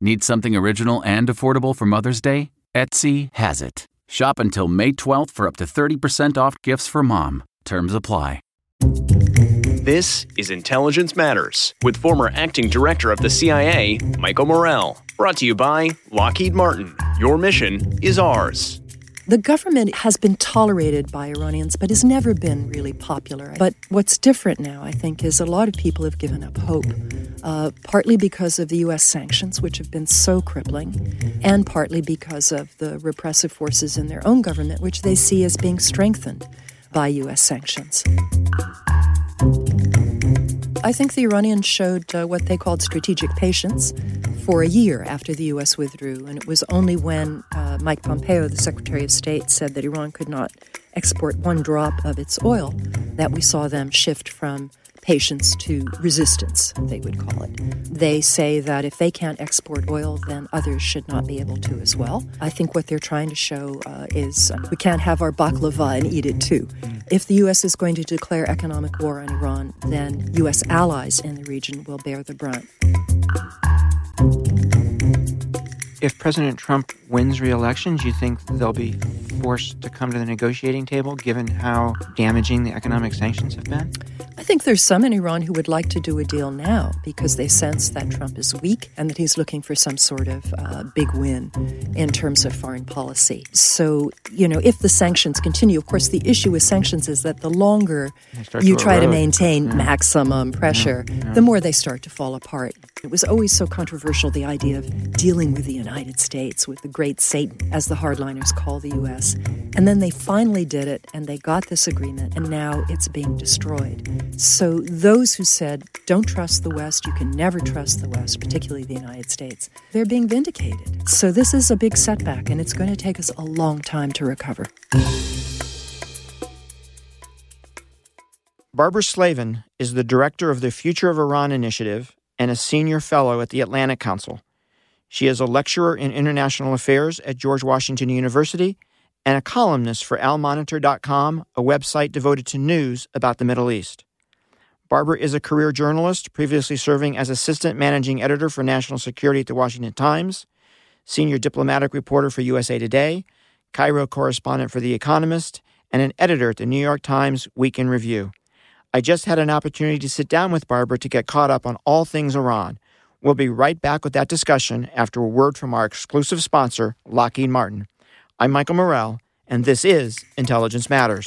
Need something original and affordable for Mother's Day? Etsy has it. Shop until May 12th for up to 30% off gifts for mom. Terms apply. This is Intelligence Matters with former acting director of the CIA, Michael Morell. Brought to you by Lockheed Martin. Your mission is ours. The government has been tolerated by Iranians, but has never been really popular. But what's different now, I think, is a lot of people have given up hope, uh, partly because of the U.S. sanctions, which have been so crippling, and partly because of the repressive forces in their own government, which they see as being strengthened by U.S. sanctions. I think the Iranians showed uh, what they called strategic patience for a year after the U.S. withdrew. And it was only when uh, Mike Pompeo, the Secretary of State, said that Iran could not export one drop of its oil that we saw them shift from patience to resistance, they would call it. They say that if they can't export oil, then others should not be able to as well. I think what they're trying to show uh, is uh, we can't have our baklava and eat it too. If the U.S. is going to declare economic war on Iran, then U.S. allies in the region will bear the brunt. If President Trump wins re election, do you think they'll be forced to come to the negotiating table given how damaging the economic sanctions have been? I think there's some in Iran who would like to do a deal now because they sense that Trump is weak and that he's looking for some sort of uh, big win in terms of foreign policy. So, you know, if the sanctions continue, of course, the issue with sanctions is that the longer you to try to maintain Yeah. maximum pressure, the more they start to fall apart. It was always so controversial, the idea of dealing with the United States, with the great Satan, as the hardliners call the U.S. And then they finally did it, and they got this agreement, and now it's being destroyed. So those who said, don't trust the West, you can never trust the West, particularly the United States, they're being vindicated. So this is a big setback, and it's going to take us a long time to recover. Barbara Slavin is the director of the Future of Iran Initiative and a senior fellow at the Atlantic Council. She is a lecturer in international affairs at George Washington University and a columnist for almonitor.com, a website devoted to news about the Middle East. Barbara is a career journalist, previously serving as assistant managing editor for national security at the Washington Times, senior diplomatic reporter for USA Today, Cairo correspondent for The Economist, and an editor at the New York Times Week in Review. I just had an opportunity to sit down with Barbara to get caught up on all things Iran. We'll be right back with that discussion after a word from our exclusive sponsor, Lockheed Martin. I'm Michael Morell, and this is Intelligence Matters.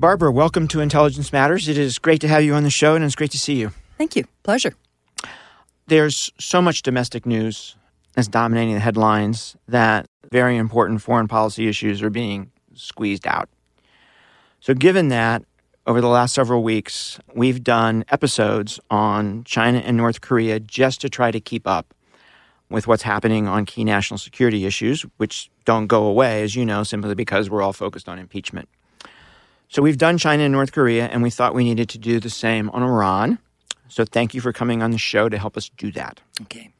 Barbara, welcome to Intelligence Matters. It is great to have you on the show, and it's great to see you. Thank you. Pleasure. There's so much domestic news that's dominating the headlines that very important foreign policy issues are being squeezed out. So, given that, over the last several weeks, we've done episodes on China and North Korea just to try to keep up with what's happening on key national security issues, which don't go away, as you know, simply because we're all focused on impeachment. So we've done China and North Korea, and we thought we needed to do the same on Iran. So thank you for coming on the show to help us do that. Okay.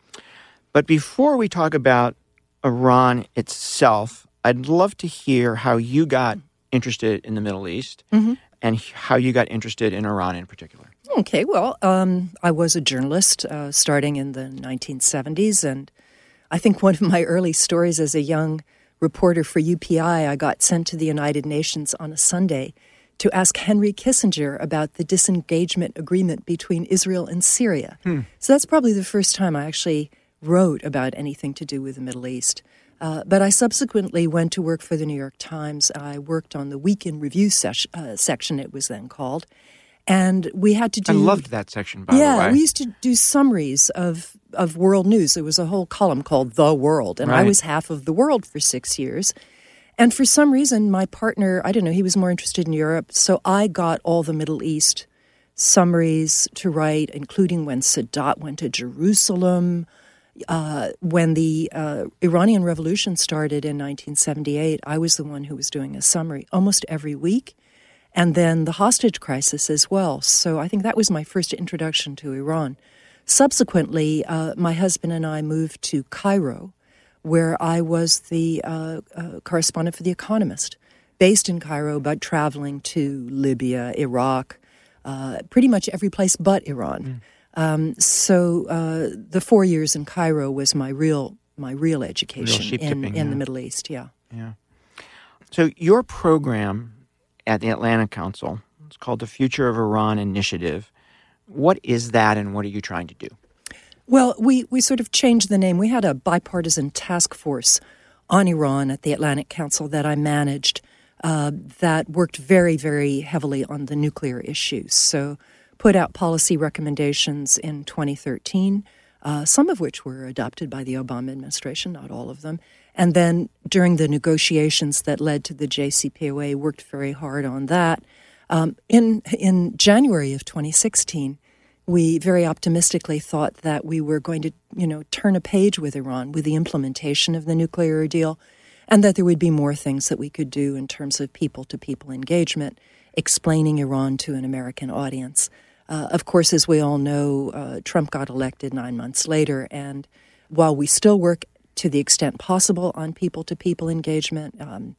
But before we talk about Iran itself, I'd love to hear how you got interested in the Middle East and how you got interested in Iran in particular. Okay, well, um, I was a journalist uh, starting in the 1970s, and I think one of my early stories as a young reporter for UPI, I got sent to the United Nations on a Sunday to ask Henry Kissinger about the disengagement agreement between Israel and Syria. So that's probably the first time I actually wrote about anything to do with the Middle East. Uh, but I subsequently went to work for the New York Times. I worked on the Weekend Review uh, section, it was then called. And we had to do. I loved that section, by yeah, the way. we used to do summaries of of world news. There was a whole column called The World, and I was half of the world for six years. And for some reason, my partner, I don't know, he was more interested in Europe, so I got all the Middle East summaries to write, including when Sadat went to Jerusalem, uh, when the uh, Iranian Revolution started in 1978. I was the one who was doing a summary almost every week and then the hostage crisis as well. So I think that was my first introduction to Iran. Subsequently, uh, my husband and I moved to Cairo, where I was the uh, uh, correspondent for The Economist, based in Cairo, but traveling to Libya, Iraq, uh, pretty much every place but Iran. Um, so uh, the four years in Cairo was my real my real education sheep in, tipping, in yeah. the Middle East. Yeah. Yeah. So your program at the Atlantic Council, it's called the Future of Iran Initiative. What is that and what are you trying to do? Well, we, we sort of changed the name. We had a bipartisan task force on Iran at the Atlantic Council that I managed uh, that worked very, very heavily on the nuclear issues. So, put out policy recommendations in 2013, uh, some of which were adopted by the Obama administration, not all of them. And then during the negotiations that led to the JCPOA, worked very hard on that. Um, in in January of 2016, we very optimistically thought that we were going to, you know, turn a page with Iran with the implementation of the nuclear deal, and that there would be more things that we could do in terms of people-to-people engagement, explaining Iran to an American audience. Uh, of course, as we all know, uh, Trump got elected nine months later, and while we still work to the extent possible on people-to-people engagement, um,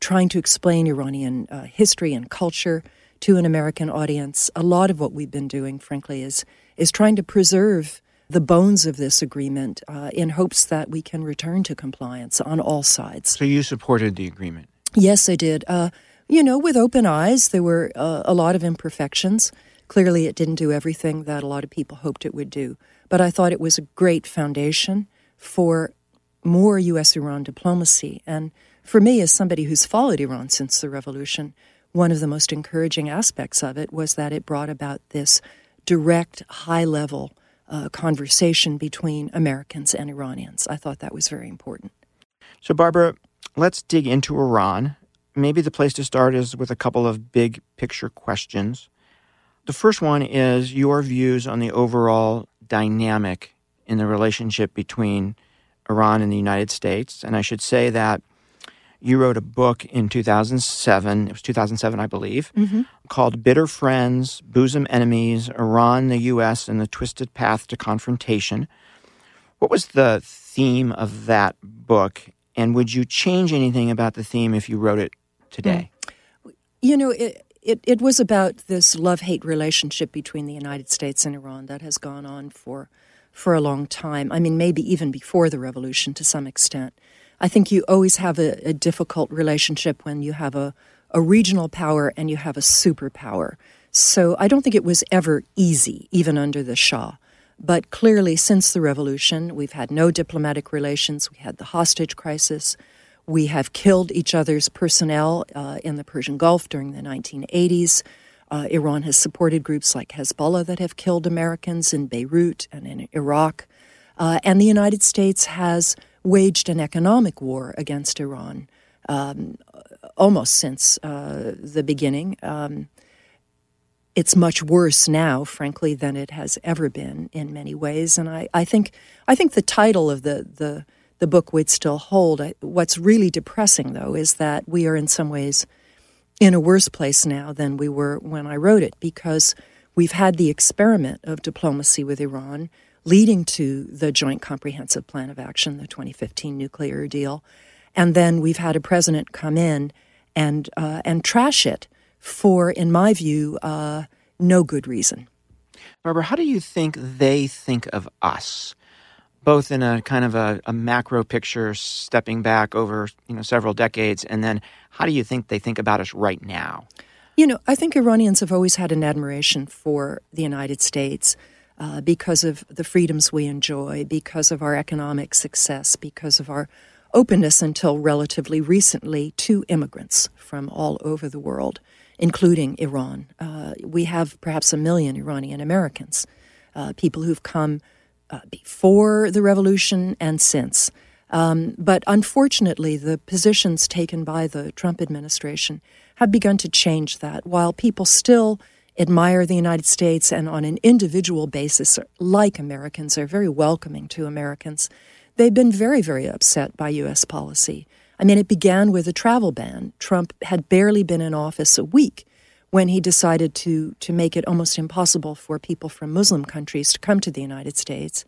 trying to explain Iranian uh, history and culture to an American audience. A lot of what we've been doing, frankly, is is trying to preserve the bones of this agreement uh, in hopes that we can return to compliance on all sides. So you supported the agreement. Yes, I did. Uh, you know, with open eyes, there were uh, a lot of imperfections. Clearly, it didn't do everything that a lot of people hoped it would do. But I thought it was a great foundation for more U.S. Iran diplomacy. And for me, as somebody who's followed Iran since the revolution, one of the most encouraging aspects of it was that it brought about this direct, high level uh, conversation between Americans and Iranians. I thought that was very important. So, Barbara, let's dig into Iran. Maybe the place to start is with a couple of big picture questions. The first one is your views on the overall dynamic in the relationship between Iran and the United States. And I should say that you wrote a book in 2007, it was 2007, I believe, mm-hmm. called Bitter Friends, Bosom Enemies Iran, the U.S., and the Twisted Path to Confrontation. What was the theme of that book? And would you change anything about the theme if you wrote it today? Mm. You know, it, it, it was about this love hate relationship between the United States and Iran that has gone on for, for a long time. I mean, maybe even before the revolution to some extent. I think you always have a, a difficult relationship when you have a, a regional power and you have a superpower. So I don't think it was ever easy, even under the Shah. But clearly, since the revolution, we've had no diplomatic relations. We had the hostage crisis. We have killed each other's personnel uh, in the Persian Gulf during the 1980s. Uh, Iran has supported groups like Hezbollah that have killed Americans in Beirut and in Iraq. Uh, and the United States has waged an economic war against Iran um, almost since uh, the beginning. Um, it's much worse now, frankly, than it has ever been in many ways. And I, I think I think the title of the the the book would still hold. What's really depressing, though, is that we are in some ways in a worse place now than we were when I wrote it because we've had the experiment of diplomacy with Iran leading to the Joint Comprehensive Plan of Action, the 2015 nuclear deal. And then we've had a president come in and, uh, and trash it for, in my view, uh, no good reason. Barbara, how do you think they think of us? Both in a kind of a, a, macro picture, stepping back over you know several decades, and then how do you think they think about us right now? You know, I think Iranians have always had an admiration for the United States uh, because of the freedoms we enjoy, because of our economic success, because of our openness until relatively recently to immigrants from all over the world, including Iran. Uh, we have perhaps a million Iranian Americans, uh, people who've come uh, before the revolution and since. Um, but unfortunately, the positions taken by the Trump administration have begun to change that. While people still admire the United States and on an individual basis, like Americans, are very welcoming to Americans, they've been very, very upset by U.S. policy. I mean, it began with a travel ban. Trump had barely been in office a week when he decided to, to make it almost impossible for people from Muslim countries to come to the United States.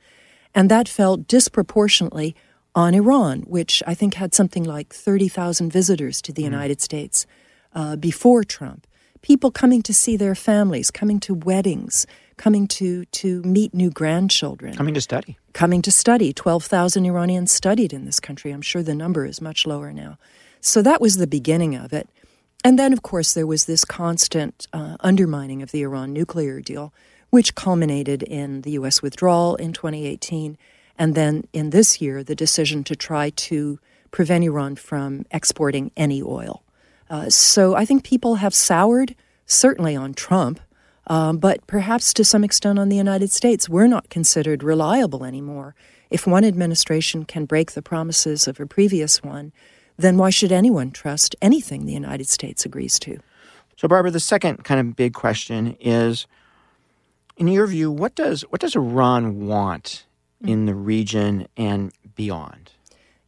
And that fell disproportionately on Iran, which I think had something like 30,000 visitors to the mm. United States uh, before Trump. People coming to see their families, coming to weddings, coming to, to meet new grandchildren. Coming to study. Coming to study. 12,000 Iranians studied in this country. I'm sure the number is much lower now. So that was the beginning of it. And then, of course, there was this constant uh, undermining of the Iran nuclear deal, which culminated in the U.S. withdrawal in 2018, and then in this year, the decision to try to prevent Iran from exporting any oil. Uh, so I think people have soured, certainly on Trump, um, but perhaps to some extent on the United States. We're not considered reliable anymore. If one administration can break the promises of a previous one, then why should anyone trust anything the United States agrees to? So, Barbara, the second kind of big question is, in your view, what does what does Iran want mm. in the region and beyond?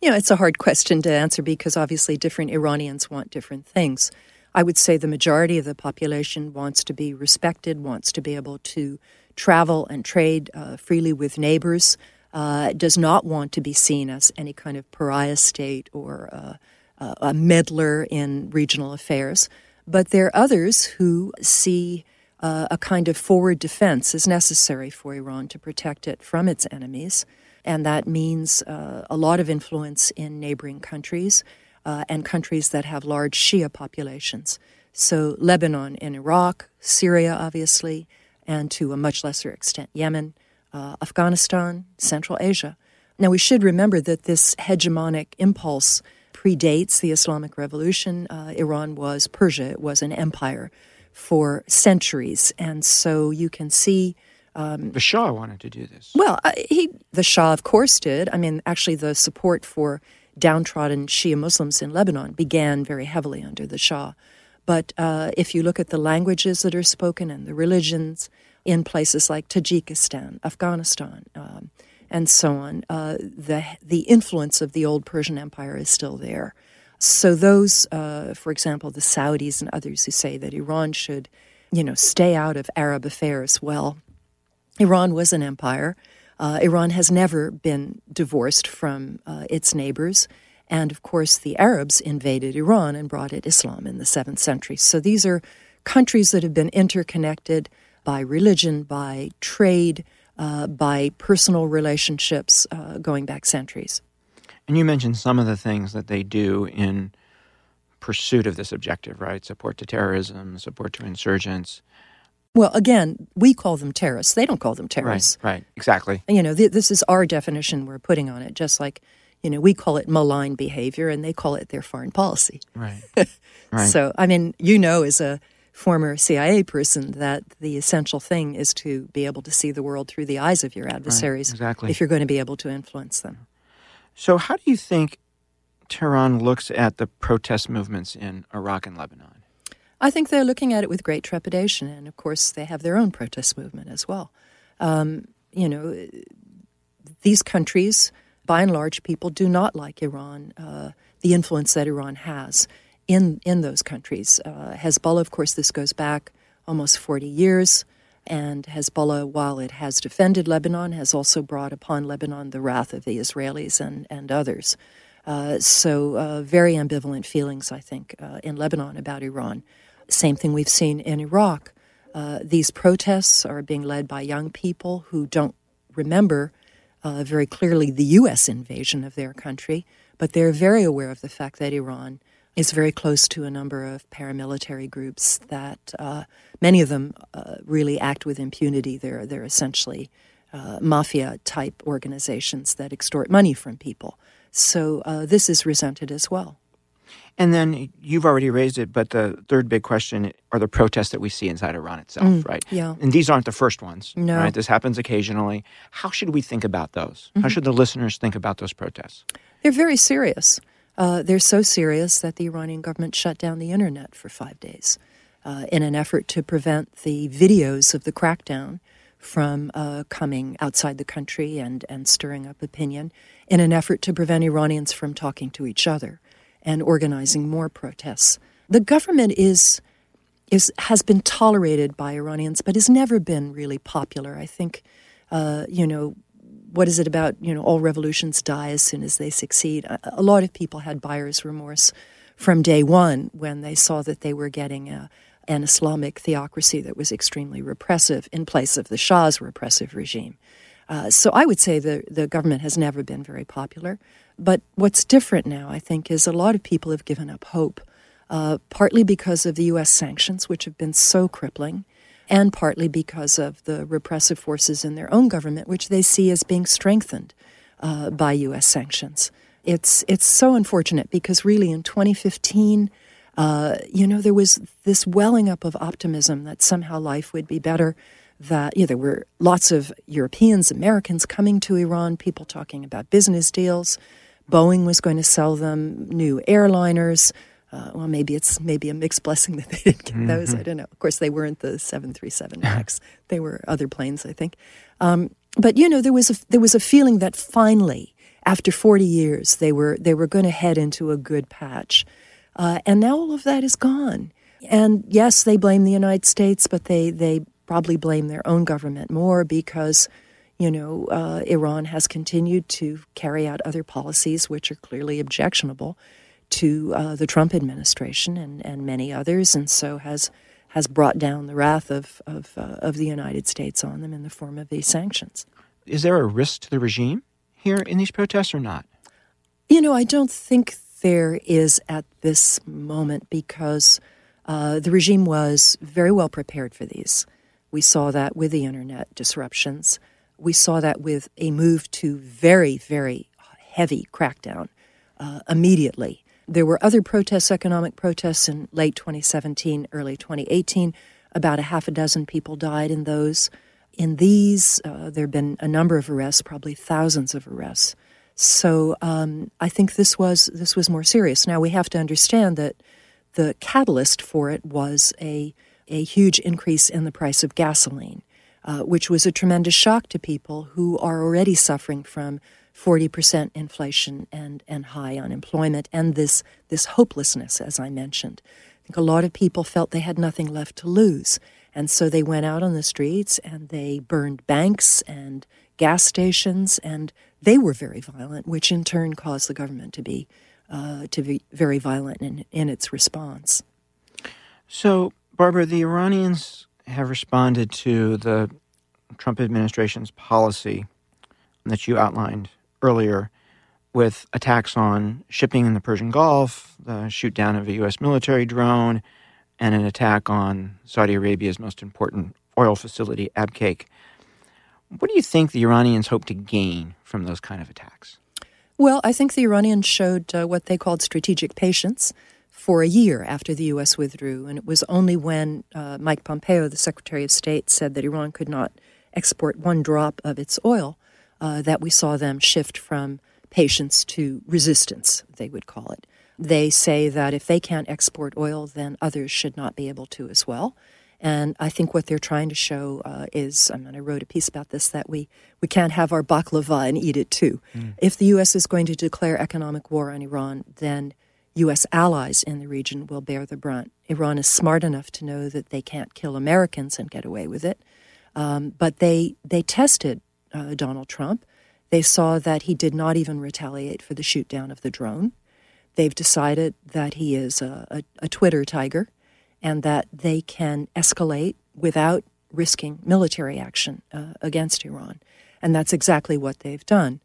You know, it's a hard question to answer because obviously different Iranians want different things. I would say the majority of the population wants to be respected, wants to be able to travel and trade uh, freely with neighbors, uh, does not want to be seen as any kind of pariah state or uh, uh, a meddler in regional affairs. But there are others who see uh, a kind of forward defense as necessary for Iran to protect it from its enemies. And that means uh, a lot of influence in neighboring countries uh, and countries that have large Shia populations. So, Lebanon and Iraq, Syria, obviously, and to a much lesser extent, Yemen uh, Afghanistan, Central Asia. Now, we should remember that this hegemonic impulse predates the Islamic Revolution. Uh, Iran was Persia, it was an empire for centuries. And so you can see. Um, the Shah wanted to do this. Well, uh, he, the Shah, of course, did. I mean, actually, the support for downtrodden Shia Muslims in Lebanon began very heavily under the Shah. But uh, if you look at the languages that are spoken and the religions, in places like Tajikistan, Afghanistan, um, and so on. Uh, the the influence of the old Persian Empire is still there. So those, uh, for example, the Saudis and others who say that Iran should, you know, stay out of Arab affairs. Well, Iran was an empire. Uh, Iran has never been divorced from uh, its neighbors. And of course, the Arabs invaded Iran and brought it Islam in the seventh century. So these are countries that have been interconnected by religion, by trade, uh, by personal relationships uh, going back centuries. And you mentioned some of the things that they do in pursuit of this objective, right? Support to terrorism, support to insurgents. Well, again, we call them terrorists. They don't call them terrorists. Right, right, exactly. You know, th- this is our definition we're putting on it, just like, you know, we call it malign behavior and they call it their foreign policy. Right. right. So, I mean, you know, as a former CIA person that the essential thing is to be able to see the world through the eyes of your adversaries right, exactly. if you're going to be able to influence them. So, how do you think Tehran looks at the protest movements in Iraq and Lebanon? I think they're looking at it with great trepidation, and of course, they have their own protest movement as well. Um, you know, these countries, by and large, people do not like Iran, uh, the influence that Iran has in in those countries. Uh, Hezbollah, of course, this goes back almost 40 years, and Hezbollah, while it has defended Lebanon, has also brought upon Lebanon the wrath of the Israelis and and others. Uh, so, uh, very ambivalent feelings, I think, uh, in Lebanon about Iran. Same thing we've seen in Iraq. Uh, these protests are being led by young people who don't remember uh, very clearly the U.S. invasion of their country, but they're very aware of the fact that Iran is very close to a number of paramilitary groups that uh, many of them uh, really act with impunity. They're, they're essentially uh, mafia type organizations that extort money from people. So uh, this is resented as well. And then you've already raised it, but the third big question are the protests that we see inside Iran itself, mm, right? Yeah. And these aren't the first ones. No. Right? This happens occasionally. How should we think about those? Mm-hmm. How should the listeners think about those protests? They're very serious. Uh, they're so serious that the Iranian government shut down the internet for five days uh, in an effort to prevent the videos of the crackdown from uh, coming outside the country and, and stirring up opinion, in an effort to prevent Iranians from talking to each other and organizing more protests. The government is is has been tolerated by Iranians, but has never been really popular. I think, uh, you know, what is it about? You know, all revolutions die as soon as they succeed. A, a, lot of people had buyer's remorse from day one when they saw that they were getting a, an Islamic theocracy that was extremely repressive in place of the Shah's repressive regime. Uh, so I would say the the government has never been very popular. But what's different now, I think, is a lot of people have given up hope, uh, partly because of the U.S. sanctions, which have been so crippling, and partly because of the repressive forces in their own government, which they see as being strengthened uh, by U.S. sanctions. It's it's so unfortunate because really in 2015, uh, you know, there was this welling up of optimism that somehow life would be better. That you know, there were lots of Europeans, Americans coming to Iran, people talking about business deals. Boeing was going to sell them new airliners. Uh, well, maybe it's maybe a mixed blessing that they didn't get mm-hmm. those. I don't know. Of course, they weren't the 737 MAX. they were other planes, I think. Um, but you know, there was a there was a feeling that finally, after 40 years, they were they were going to head into a good patch, uh, and now all of that is gone. And yes, they blame the United States, but they they probably blame their own government more because you know, uh, Iran has continued to carry out other policies which are clearly objectionable to uh, the Trump administration and, and many others, and so has has brought down the wrath of of, uh, of the United States on them in the form of these sanctions. Is there a risk to the regime here in these protests or not? You know, I don't think there is at this moment because uh, the regime was very well prepared for these. We saw that with the internet disruptions we saw that with a move to very, very heavy crackdown uh, immediately. There were other protests, economic protests in late 2017, early 2018. About a half a dozen people died in those. In these, uh, there have been a number of arrests, probably thousands of arrests. So um, I think this was this was more serious. Now we have to understand that the catalyst for it was a a huge increase in the price of gasoline. Uh, which was a tremendous shock to people who are already suffering from 40% inflation and, and high unemployment and this, this hopelessness, as I mentioned. I think a lot of people felt they had nothing left to lose. And so they went out on the streets and they burned banks and gas stations, and they were very violent, which in turn caused the government to be, uh, to be very violent in, in its response. So, Barbara, the Iranians have responded to the Trump administration's policy that you outlined earlier with attacks on shipping in the Persian Gulf, the shoot down of a U.S. military drone, and an attack on Saudi Arabia's most important oil facility, Abqaiq. What do you think the Iranians hope to gain from those kind of attacks? Well, I think the Iranians showed uh, what they called strategic patience for a year after the U.S. withdrew. And it was only when uh, Mike Pompeo, the Secretary of State, said that Iran could not export one drop of its oil uh, that we saw them shift from patience to resistance, they would call it. They say that if they can't export oil, then others should not be able to as well. And I think what they're trying to show uh, is, I mean, I wrote a piece about this, that we, we can't have our baklava and eat it too. Mm. If the U.S. is going to declare economic war on Iran, then U.S. allies in the region will bear the brunt. Iran is smart enough to know that they can't kill Americans and get away with it. Um, but they, they tested uh, Donald Trump. They saw that he did not even retaliate for the shoot down of the drone. They've decided that he is a, a, a Twitter tiger and that they can escalate without risking military action uh, against Iran. And that's exactly what they've done.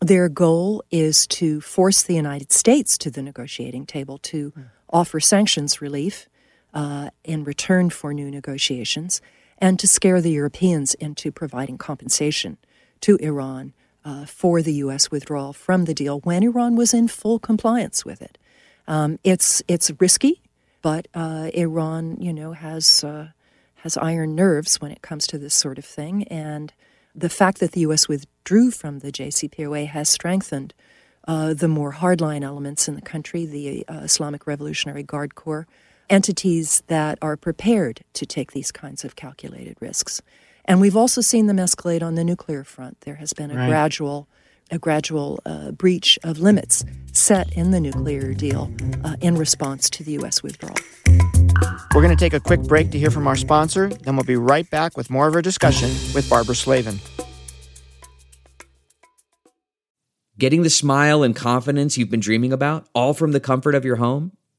Their goal is to force the United States to the negotiating table to mm. offer sanctions relief uh, in return for new negotiations and to scare the Europeans into providing compensation to Iran uh, for the U.S. withdrawal from the deal when Iran was in full compliance with it. Um, it's it's risky. But uh, Iran, you know, has uh, has iron nerves when it comes to this sort of thing, and the fact that the U.S. withdrew from the JCPOA has strengthened uh, the more hardline elements in the country, the uh, Islamic Revolutionary Guard Corps, entities that are prepared to take these kinds of calculated risks. And we've also seen them escalate on the nuclear front. There has been a right. gradual a gradual uh, breach of limits set in the nuclear deal uh, in response to the U.S. withdrawal. We're going to take a quick break to hear from our sponsor, then we'll be right back with more of our discussion with Barbara Slavin. Getting the smile and confidence you've been dreaming about, all from the comfort of your home,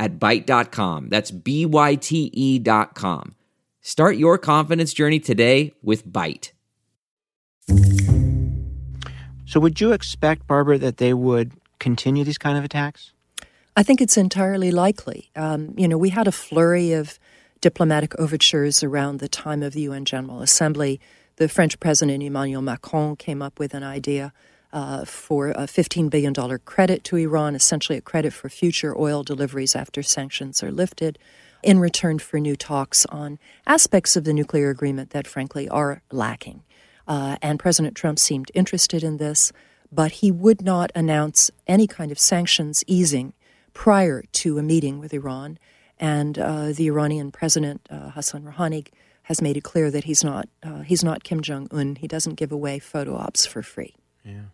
at Byte.com. That's B Y T E.com. Start your confidence journey today with Byte. So, would you expect, Barbara, that they would continue these kind of attacks? I think it's entirely likely. Um, you know, we had a flurry of diplomatic overtures around the time of the UN General Assembly. The French President Emmanuel Macron came up with an idea uh, for a $15 billion credit to Iran, essentially a credit for future oil deliveries after sanctions are lifted, in return for new talks on aspects of the nuclear agreement that, frankly, are lacking. Uh, and President Trump seemed interested in this, but he would not announce any kind of sanctions easing prior to a meeting with Iran. And uh, the Iranian president, uh, Hassan Rouhani, has made it clear that he's not, uh, he's not Kim Jong un. He doesn't give away photo ops for free. Yeah.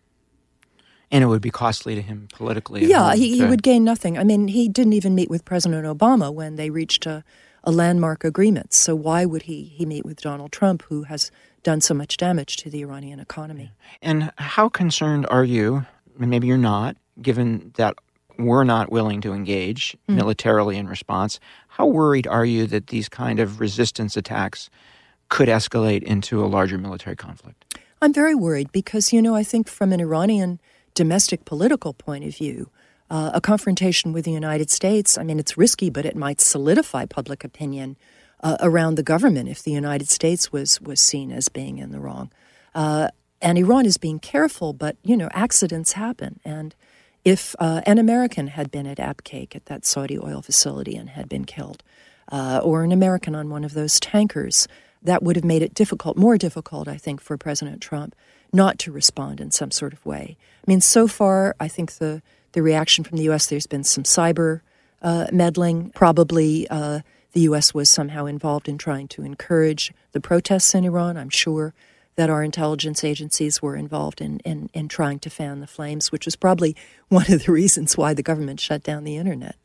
And it would be costly to him politically. Yeah, he, he would gain nothing. I mean, he didn't even meet with President Obama when they reached a, a landmark agreement. So why would he, he meet with Donald Trump, who has done so much damage to the Iranian economy. And how concerned are you, and maybe you're not, given that we're not willing to engage mm. militarily in response, how worried are you that these kind of resistance attacks could escalate into a larger military conflict? I'm very worried because, you know, I think from an Iranian domestic political point of view, uh, a confrontation with the United States, I mean, it's risky, but it might solidify public opinion uh, around the government if the United States was was seen as being in the wrong. Uh, and Iran is being careful, but you know accidents happen. And if uh, an American had been at Abqaiq at that Saudi oil facility and had been killed, uh, or an American on one of those tankers, that would have made it difficult, more difficult, I think, for President Trump not to respond in some sort of way. I mean, so far, I think the the reaction from the U.S. There's been some cyber uh, meddling, probably uh, the U.S. was somehow involved in trying to encourage the protests in Iran. I'm sure that our intelligence agencies were involved in, in, in trying to fan the flames, which was probably one of the reasons why the government shut down the internet.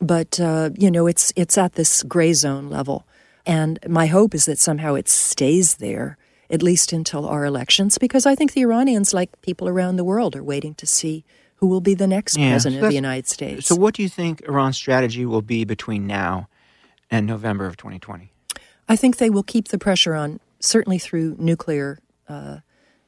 But, uh, you know, it's, it's at this gray zone level. And my hope is that somehow it stays there, at least until our elections, because I think the Iranians, like people around the world, are waiting to see who will be the next yeah, president so of the United States. So, what do you think Iran's strategy will be between now and November of 2020? I think they will keep the pressure on, certainly through nuclear uh,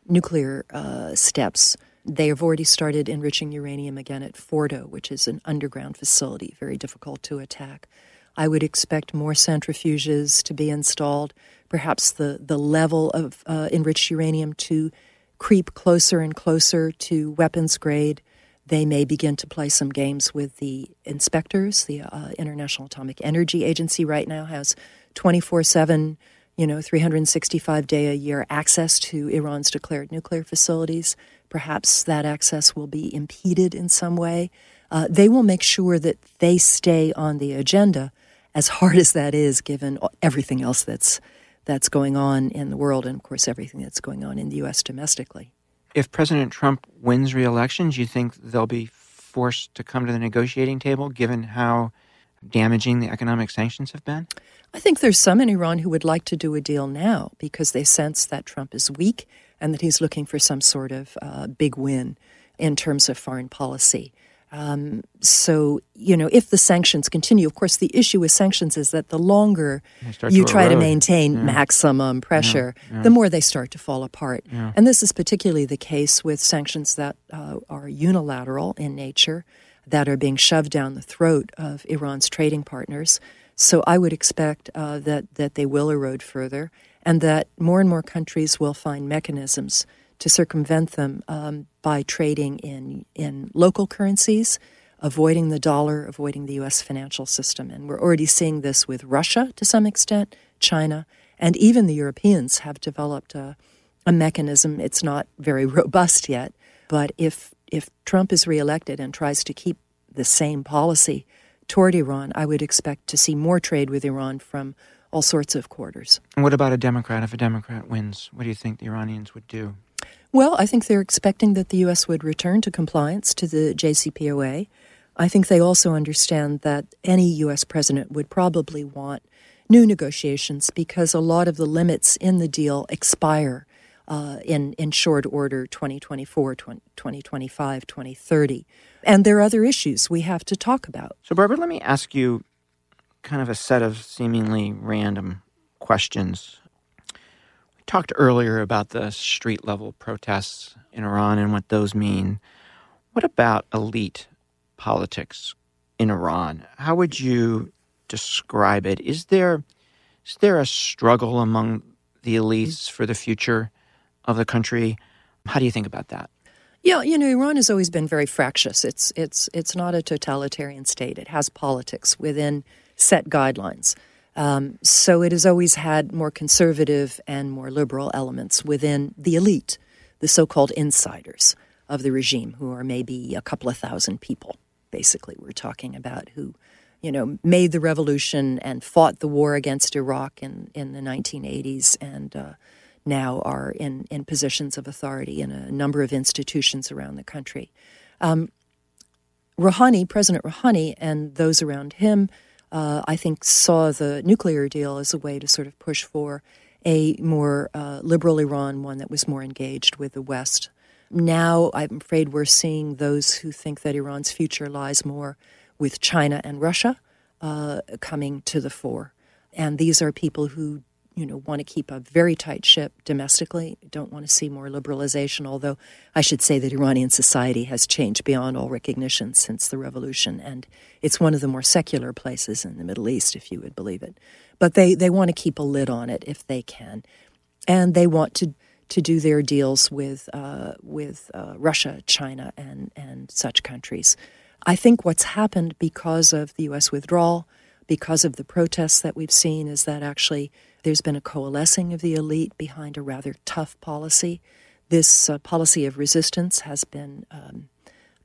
nuclear uh, steps. They have already started enriching uranium again at Fordow, which is an underground facility, very difficult to attack. I would expect more centrifuges to be installed, perhaps the, the level of uh, enriched uranium to creep closer and closer to weapons grade. They may begin to play some games with the inspectors. The uh, International Atomic Energy Agency right now has 24 7, you know, 365 day a year access to Iran's declared nuclear facilities. Perhaps that access will be impeded in some way. Uh, they will make sure that they stay on the agenda, as hard as that is, given everything else that's that's going on in the world, and of course everything that's going on in the U.S. domestically. If President Trump wins re-election, do you think they'll be forced to come to the negotiating table, given how damaging the economic sanctions have been? I think there's some in Iran who would like to do a deal now because they sense that Trump is weak and that he's looking for some sort of uh, big win in terms of foreign policy. Um, so, you know, if the sanctions continue, of course, the issue with sanctions is that the longer you to try to maintain Yeah. maximum pressure, Yeah, yeah. the more they start to fall apart. And this is particularly the case with sanctions that uh, are unilateral in nature, that are being shoved down the throat of Iran's trading partners. So I would expect uh, that, that they will erode further and that more and more countries will find mechanisms to circumvent them um, by trading in, in local currencies, avoiding the dollar, avoiding the U.S. financial system. And we're already seeing this with Russia to some extent, China, and even the Europeans have developed a, a mechanism. It's not very robust yet, but if, if Trump is reelected and tries to keep the same policy toward Iran, I would expect to see more trade with Iran from all sorts of quarters. And what about a Democrat? If a Democrat wins, what do you think the Iranians would do? Well, I think they're expecting that the U.S. would return to compliance to the JCPOA. I think they also understand that any U.S. president would probably want new negotiations because a lot of the limits in the deal expire uh, in, in short order 2024, 20, 2025, 2030. And there are other issues we have to talk about. So, Barbara, let me ask you kind of a set of seemingly random questions. Talked earlier about the street level protests in Iran and what those mean. What about elite politics in Iran? How would you describe it? Is there is there a struggle among the elites for the future of the country? How do you think about that? Yeah, you know, Iran has always been very fractious. It's it's it's not a totalitarian state. It has politics within set guidelines. Um, so it has always had more conservative and more liberal elements within the elite, the so-called insiders of the regime, who are maybe a couple of thousand people. Basically, we're talking about who, you know, made the revolution and fought the war against Iraq in in the 1980s and. Uh, now are in, in positions of authority in a number of institutions around the country. Um, Rouhani, President Rouhani, and those around him, uh, I think, saw the nuclear deal as a way to sort of push for a more uh, liberal Iran, one that was more engaged with the West. Now, I'm afraid we're seeing those who think that Iran's future lies more with China and Russia uh, coming to the fore. And these are people who you know want to keep a very tight ship domestically don't want to see more liberalization although i should say that iranian society has changed beyond all recognition since the revolution and it's one of the more secular places in the middle east if you would believe it but they they want to keep a lid on it if they can and they want to to do their deals with uh, with uh, Russia, China, and and such countries. I think what's happened because of the U.S. withdrawal, because of the protests that we've seen, is that actually there's been a coalescing of the elite behind a rather tough policy. This uh, policy of resistance has been um,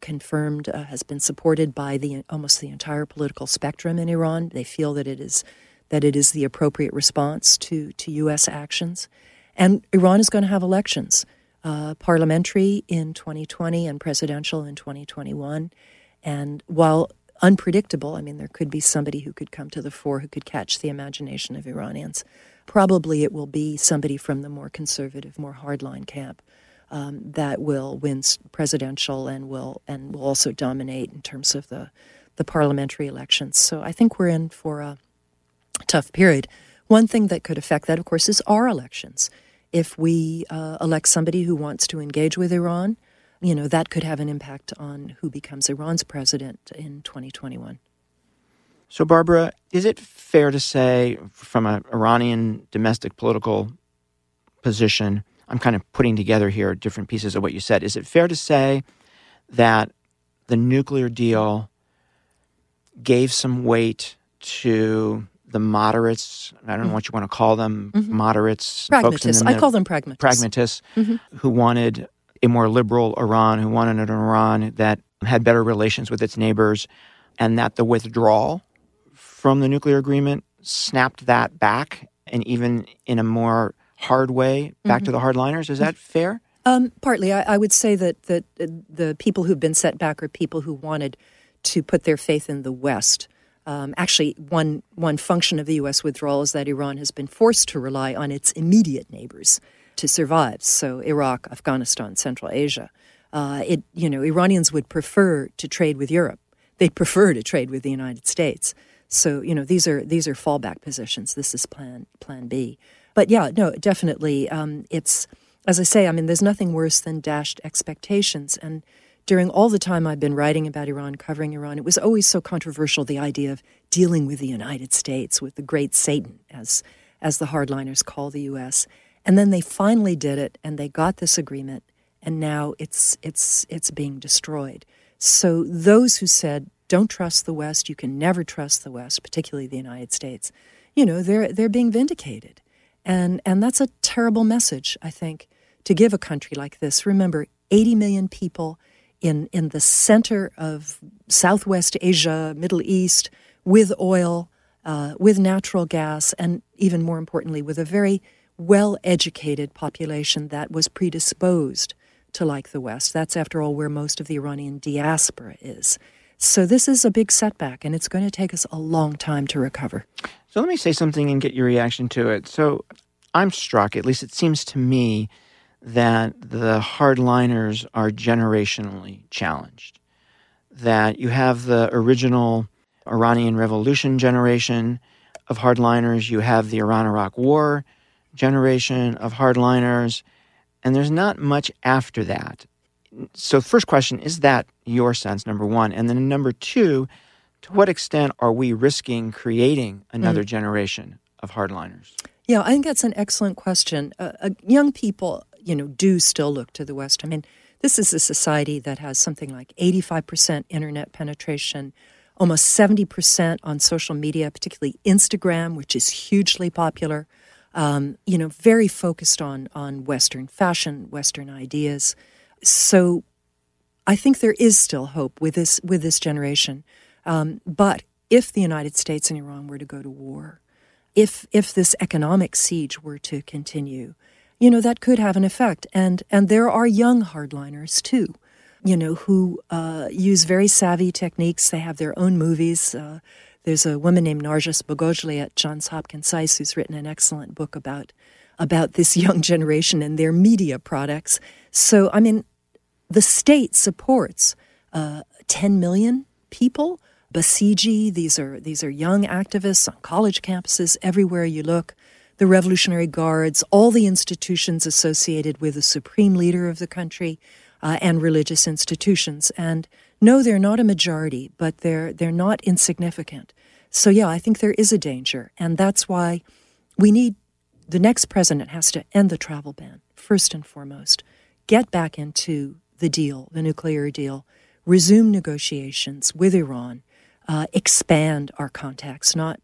confirmed, uh, has been supported by the almost the entire political spectrum in Iran. They feel that it is that it is the appropriate response to to U.S. actions, and Iran is going to have elections, uh, parliamentary in 2020 and presidential in 2021. And while unpredictable, I mean, there could be somebody who could come to the fore who could catch the imagination of Iranians. Probably it will be somebody from the more conservative, more hardline camp um, that will win presidential and will and will also dominate in terms of the the parliamentary elections. So I think we're in for a tough period. One thing that could affect that, of course, is our elections. If we uh, elect somebody who wants to engage with Iran, you know, that could have an impact on who becomes Iran's president in 2021. So, Barbara, is it fair to say, from an Iranian domestic political position, I'm kind of putting together here different pieces of what you said. Is it fair to say that the nuclear deal gave some weight to the moderates? I don't know what you want to call them, Mhm. moderates, Pragmatists. the I call them pragmatists. pragmatists Mhm. who wanted a more liberal Iran, who wanted an Iran that had better relations with its neighbors, and that the withdrawal from the nuclear agreement snapped that back, and even in a more hard way, back to the hardliners. Is that fair? Um, partly, I, I would say that that uh, the people who've been set back are people who wanted to put their faith in the West. Um, actually, one one function of the U.S. withdrawal is that Iran has been forced to rely on its immediate neighbors to survive. So, Iraq, Afghanistan, Central Asia. Uh, it you know Iranians would prefer to trade with Europe. They prefer to trade with the United States. So you know these are these are fallback positions. This is plan plan B. But yeah, no, definitely. Um, it's as I say. I mean, there's nothing worse than dashed expectations. And during all the time I've been writing about Iran, covering Iran, it was always so controversial. The idea of dealing with the United States, with the great Satan, as as the hardliners call the U.S. And then they finally did it, and they got this agreement, and now it's it's it's being destroyed. So those who said don't trust the West, you can never trust the West, particularly the United States, you know, they're they're being vindicated. And and that's a terrible message, I think, to give a country like this. Remember, 80 million people in in the center of Southwest Asia, Middle East, with oil, uh, with natural gas, and even more importantly, with a very well educated population that was predisposed to like the West. That's, after all, where most of the Iranian diaspora is. So this is a big setback, and it's going to take us a long time to recover. So let me say something and get your reaction to it. So I'm struck, at least it seems to me, that the hardliners are generationally challenged. That you have the original Iranian Revolution generation of hardliners, you have the Iran Iraq War generation of hardliners, and there's not much after that. So, first question is that your sense, number one? And then, number two, to what extent are we risking creating another generation of hardliners? Yeah, I think that's an excellent question. Uh, uh, young people, you know, do still look to the West. I mean, this is a society that has something like 85% internet penetration, almost 70% on social media, particularly Instagram, which is hugely popular. Um, you know, very focused on on Western fashion, Western ideas. So, I think there is still hope with this with this generation. Um, but if the United States and Iran were to go to war, if if this economic siege were to continue, you know that could have an effect. And and there are young hardliners too, you know, who uh, use very savvy techniques. They have their own movies. Uh, there's a woman named Narges Bajoghli at Johns Hopkins SAIS who's written an excellent book about about this young generation and their media products. So I mean, the state supports uh, 10 million people. Basiji, these are these are young activists on college campuses everywhere you look. The Revolutionary Guards, all the institutions associated with the supreme leader of the country, uh, and religious institutions. And no, they're not a majority, but they're they're not insignificant. So yeah, I think there is a danger, and that's why we need the next president has to end the travel ban first and foremost, get back into the deal, the nuclear deal, resume negotiations with Iran, uh, expand our contacts, not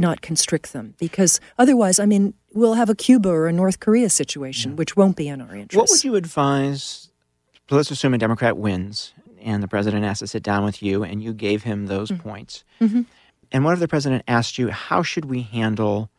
not constrict them, because otherwise, I mean, we'll have a Cuba or a North Korea situation, which won't be in our interest. What would you advise? Let's assume a Democrat wins and the president asked to sit down with you and you gave him those mm-hmm. points. Mm-hmm. And what if the president asked you, how should we handle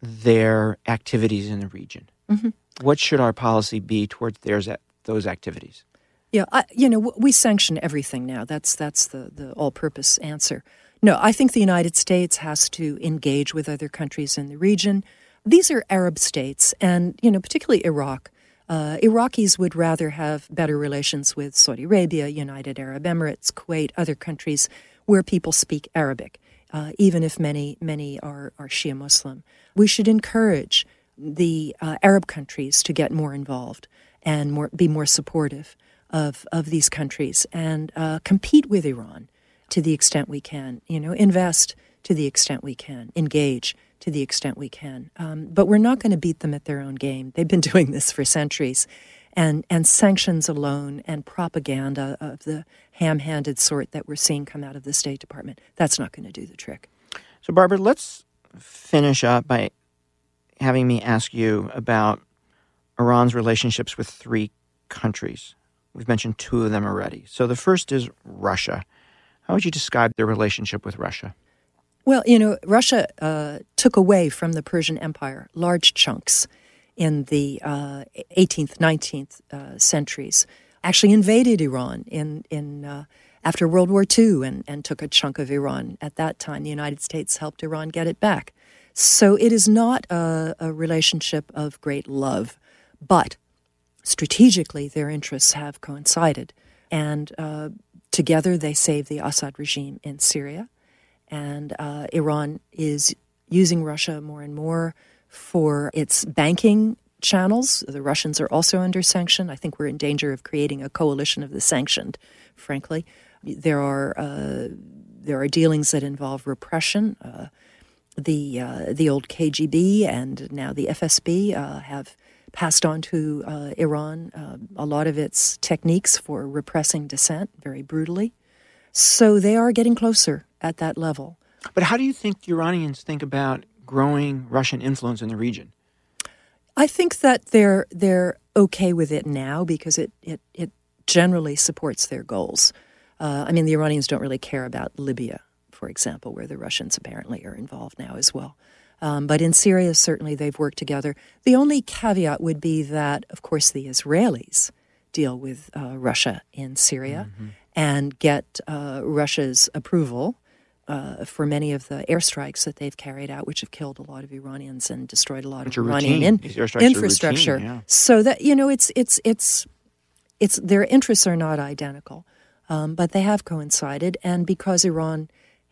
their activities in the region? Mm-hmm. What should our policy be towards theirs, those activities? Yeah, I, you know, we sanction everything now. That's that's the the all-purpose answer. No, I think the United States has to engage with other countries in the region. These are Arab states, and you know, particularly Iraq. Uh, Iraqis would rather have better relations with Saudi Arabia, United Arab Emirates, Kuwait, other countries where people speak Arabic, uh, even if many many are are Shia Muslim. We should encourage the uh, Arab countries to get more involved and more be more supportive of of these countries and uh, compete with Iran to the extent we can. You know, invest to the extent we can, engage to the extent we can. Um, but we're not going to beat them at their own game. They've been doing this for centuries. And, and sanctions alone and propaganda of the ham handed sort that we're seeing come out of the State Department, that's not going to do the trick. So, Barbara, let's finish up by having me ask you about Iran's relationships with three countries. We've mentioned two of them already. So, the first is Russia. How would you describe their relationship with Russia? Well, you know, Russia uh, took away from the Persian Empire large chunks in the uh, 18th, 19th uh, centuries. Actually, invaded Iran in in uh, after World War II and, and took a chunk of Iran. At that time, the United States helped Iran get it back. So it is not a, a relationship of great love, but strategically, their interests have coincided, and uh, together they saved the Assad regime in Syria and uh, Iran is using Russia more and more for its banking channels. The Russians are also under sanction. I think we're in danger of creating a coalition of the sanctioned. Frankly, there are uh, there are dealings that involve repression. Uh, the uh, the old KGB and now the FSB uh, have passed on to uh, Iran uh, a lot of its techniques for repressing dissent very brutally. So they are getting closer at that level. But how do you think Iranians think about growing Russian influence in the region? I think that they're they're okay with it now because it it, it generally supports their goals. Uh, I mean, the Iranians don't really care about Libya, for example, where the Russians apparently are involved now as well. Um, but in Syria, certainly they've worked together. The only caveat would be that, of course, the Israelis deal with uh, Russia in Syria mm-hmm. and get uh, Russia's approval uh, for many of the airstrikes that they've carried out, which have killed a lot of Iranians and destroyed a lot of Iranian routine. These airstrikes are infrastructure. routine, yeah. So that you know, it's it's it's it's their interests are not identical, um, but they have coincided. And because Iran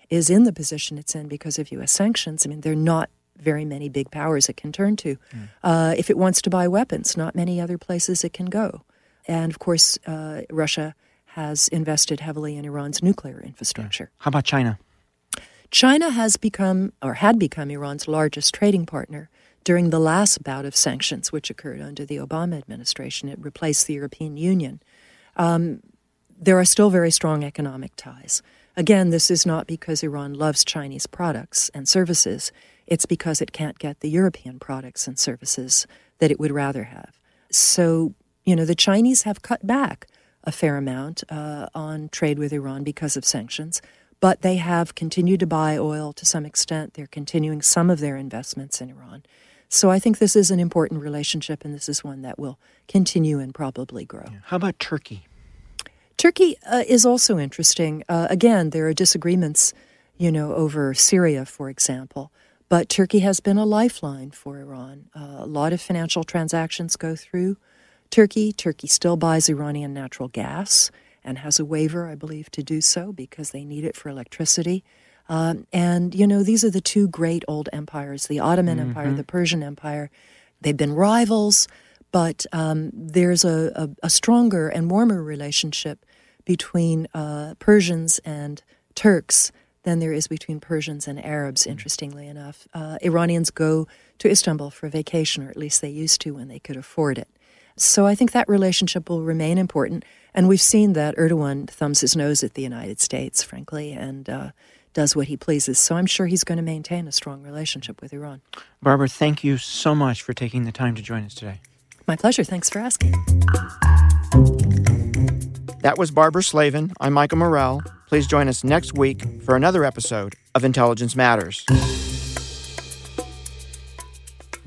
is in the position it's in because of U.S. sanctions, I mean, there are not very many big powers it can turn to. Uh, if it wants to buy weapons, not many other places it can go. And of course, uh, Russia has invested heavily in Iran's nuclear infrastructure. How about China? China has become, or had become, Iran's largest trading partner during the last bout of sanctions, which occurred under the Obama administration. It replaced the European Union. Um, there are still very strong economic ties. Again, this is not because Iran loves Chinese products and services, it's because it can't get the European products and services that it would rather have. So, you know, the Chinese have cut back a fair amount uh, on trade with Iran because of sanctions, but they have continued to buy oil to some extent. They're continuing some of their investments in Iran. So I think this is an important relationship, and this is one that will continue and probably grow. How about Turkey? Turkey uh, is also interesting. Uh, again, there are disagreements, you know, over Syria, for example. But Turkey has been a lifeline for Iran. Uh, a lot of financial transactions go through Turkey. Turkey still buys Iranian natural gas and has a waiver, I believe, to do so because they need it for electricity. Um, and, you know, these are the two great old empires the Ottoman Empire, the Persian Empire. They've been rivals, but um, there's a, a, a stronger and warmer relationship between uh, Persians and Turks than there is between Persians and Arabs, interestingly enough. Uh, Iranians go to Istanbul for vacation, or at least they used to when they could afford it. So I think that relationship will remain important. And we've seen that Erdogan thumbs his nose at the United States, frankly, and uh, does what he pleases. So I'm sure he's going to maintain a strong relationship with Iran. Barbara, thank you so much for taking the time to join us today. My pleasure. Thanks for asking. That was Barbara Slavin. I'm Michael Morell. Please join us next week for another episode of Intelligence Matters.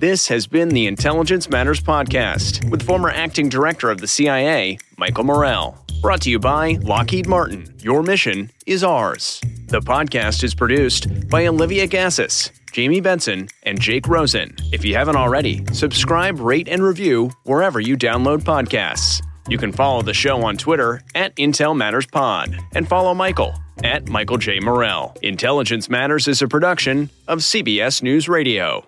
This has been the Intelligence Matters Podcast with former acting director of the CIA, Michael Morell. Brought to you by Lockheed Martin. Your mission is ours. The podcast is produced by Olivia Gazis, Jamie Benson, and Jake Rosen. If you haven't already, subscribe, rate, and review wherever you download podcasts. You can follow the show on Twitter at Intel Matters Pod and follow Michael at Michael J. Morell. Intelligence Matters is a production of CBS News Radio.